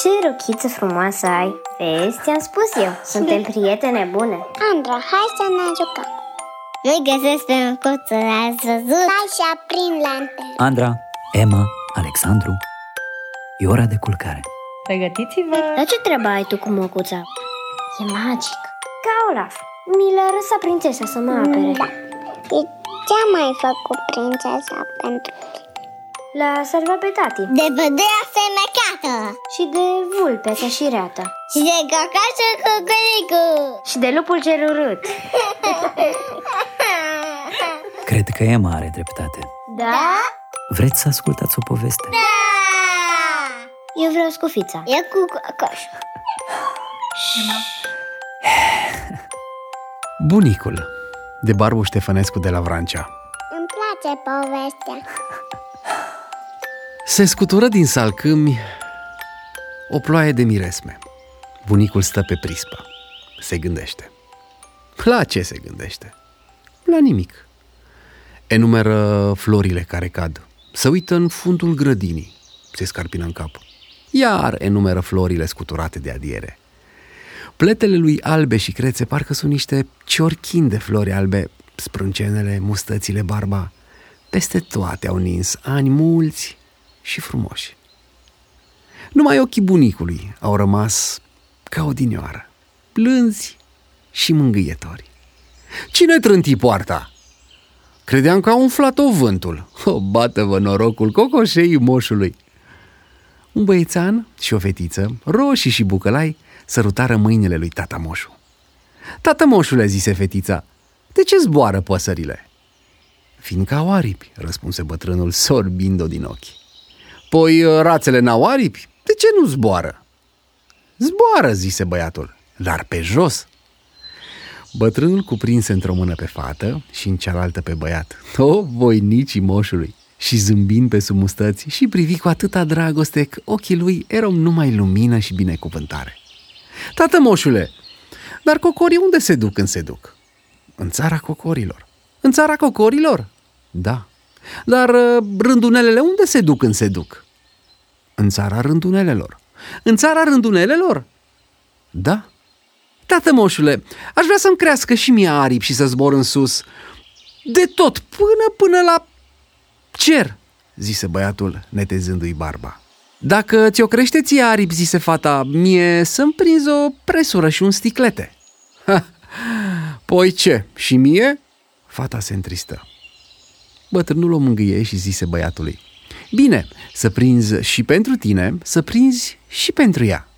Ce rochiță frumoasă ai! Vezi, ți-am spus eu, suntem prietene bune Andra, hai să ne jucăm Nu-i găsesc pe măcuță, ați văzut? Hai și aprind lanterne Andra, Emma, Alexandru, e ora de culcare. Pregătiți-vă! Dar ce treabă ai tu cu măcuța? E magic Ca Olaf Mi l-a lăsat prințesa să mă apere Da Și ce a mai făcut prințesa pentru L-a salvat pe tati De pădurea fermecată Și de vulpe ca și reata Și de cacașul cu culicu Și de lupul cel urât Cred că Emma are dreptate. Da? Vreți să ascultați o poveste? Da! Eu vreau scufița E cu cacașul Bunicul de Barbu Ștefănescu de la Vrancea. Îmi place povestea Se scutură din salcâmi o ploaie de miresme. Bunicul stă pe prispă. Se gândește. La ce se gândește? La nimic. Enumeră florile care cad. Se uită în fundul grădinii. Se scarpină în cap. Iar enumeră florile scuturate de adiere. Pletele lui albe și crețe parcă sunt niște ciorchini de flori albe, sprâncenele, mustățile, barba. Peste toate au nins ani mulți și frumoși. Numai ochii bunicului au rămas ca odinioară, plânzi și mângâietori. Cine trânti poarta? Credeam că a umflat-o vântul. O, bată-vă norocul cocoșei moșului. Un băiețan și o fetiță, roșii și bucălai, sărutară mâinile lui tata moșu. Tată moșule, zise fetița, de ce zboară păsările? Fiindcă au aripi, răspunse bătrânul, sorbind-o din ochi. Păi rațele n-au aripi? De ce nu zboară? Zboară, zise băiatul, dar pe jos. Bătrânul cuprinse într-o mână pe fată și în cealaltă pe băiat. O, voinicii moșului! Și zâmbind pe sub mustăți și privi cu atâta dragoste că ochii lui erau numai lumină și binecuvântare. Tată moșule, dar cocorii unde se duc când se duc? În țara cocorilor. În țara cocorilor? Da. Dar uh, rândunelele unde se duc când se duc? În țara rândunelelor. În țara rândunelelor? Da. Tată moșule, aș vrea să-mi crească și mie aripi și să zbor în sus. De tot, până până la cer, zise băiatul, netezându-i barba. Dacă ți-o crește ție aripi, zise fata, mie să-mi prinzi o presură și un sticlete. Ha, poi ce, și mie? Fata se întristă. Bătrânul o mângâie și zise băiatului, Bine, să prinzi și pentru tine, să prinzi și pentru ea.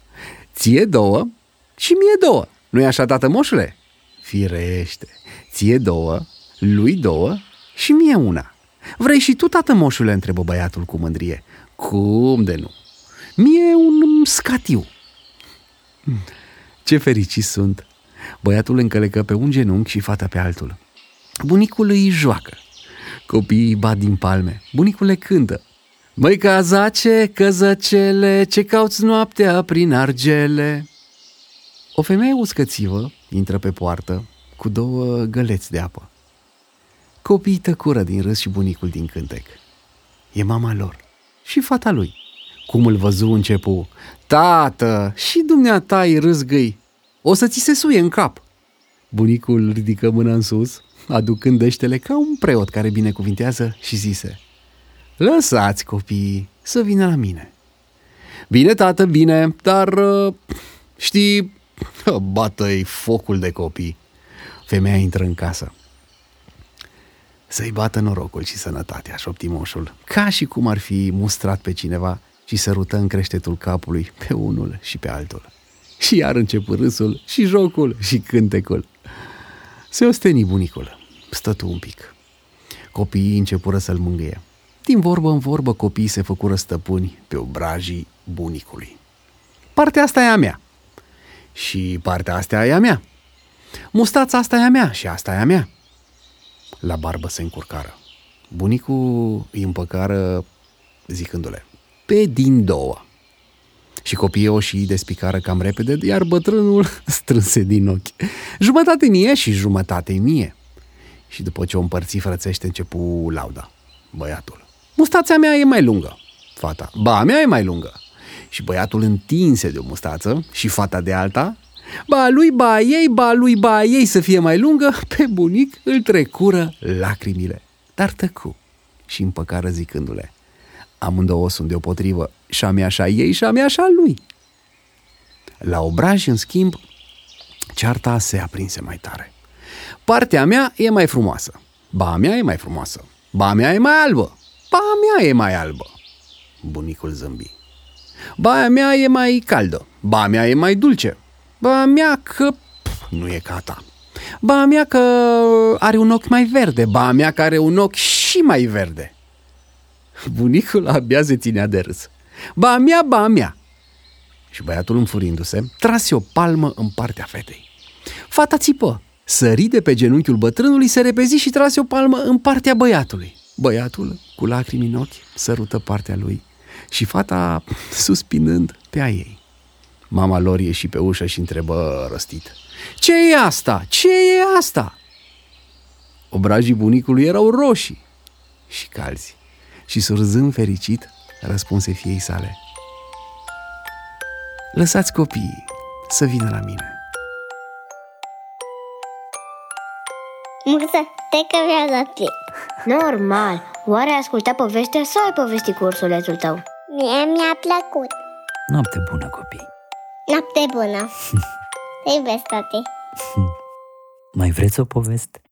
Ție două și mie două. Nu-i așa, tată moșule? Firește, ție două, lui două și mie una. Vrei și tu, tată moșule? întrebă băiatul cu mândrie. Cum de nu? Mie un scatiu. Ce fericiți sunt! Băiatul încălecă pe un genunchi și fata pe altul. Bunicul îi joacă. Copiii bat din palme. Bunicul le cântă. Măi cazace, căzăcele, ce cauți noaptea prin argele? O femeie uscățivă intră pe poartă cu două găleți de apă. Copiii tăcură din râs și bunicul din cântec. E mama lor și fata lui. Cum îl văzu începu, Tată, și dumneata îi râzgâi, o să ți se suie în cap. Bunicul ridică mâna în sus, aducând deștele ca un preot care binecuvintează și zise, Lăsați copiii să vină la mine. Bine, tată, bine, dar uh, știi, bată-i focul de copii. Femeia intră în casă. Să-i bată norocul și sănătatea, șopti moșul, ca și cum ar fi mustrat pe cineva și sărută în creștetul capului pe unul și pe altul. Și iar începu râsul și jocul și cântecul. Se osteni bunicul, stătu un pic. Copiii începură să-l mângâie. Din vorbă în vorbă copiii se făcură stăpâni pe obrajii bunicului. Partea asta e a mea. Și partea asta e a mea. Mustața asta e a mea și asta e a mea. La barbă se încurcară. Bunicul îi împăcară zicându-le, pe din două. Și copiii o și despicară cam repede, iar bătrânul strânse din ochi. Jumătate mie și jumătate mie. Și după ce o împărți frățește, începu lauda. Băiatul. Mustața mea e mai lungă. Fata. Ba, a mea e mai lungă. Și băiatul întinse de o mustață și fata de alta, ba lui, ba ei, ba lui, ba ei să fie mai lungă, pe bunic îl trecură lacrimile. Dar tăcu și împăcară zicându-le, amândouă sunt deopotrivă, și a mea așa ei și a mea așa lui. La obraj, în schimb, cearta se aprinse mai tare. Partea mea e mai frumoasă, ba a mea e mai frumoasă, ba a mea e mai albă, ba a mea e mai albă. Bunicul zâmbi. Ba a mea e mai caldă, ba a mea e mai dulce, ba a mea că pf, nu e ca a ta. Ba a mea că are un ochi mai verde, ba a mea că are un ochi și mai verde. Bunicul abia se ținea de râs. Ba a mea, ba a mea. Și băiatul înfurindu-se, trase o palmă în partea fetei. Fata țipă, sări de pe genunchiul bătrânului, se repezi și trase o palmă în partea băiatului. Băiatul, cu lacrimi în ochi, sărută partea lui și fata, suspinând, pe a ei. Mama lor ieși pe ușă și întrebă răstit. Ce e asta? Ce e asta? Obrajii bunicului erau roșii și calzi și surzând fericit, răspunse fiei sale. Lăsați copiii să vină la mine. Murță, te că vreau la clip. Normal. Oare ai ascultat povestea sau ai povestit cu ursulețul tău? Mie mi-a plăcut. Noapte bună, copii! Noapte bună. Te iubesc, tati. Mai vreți o poveste?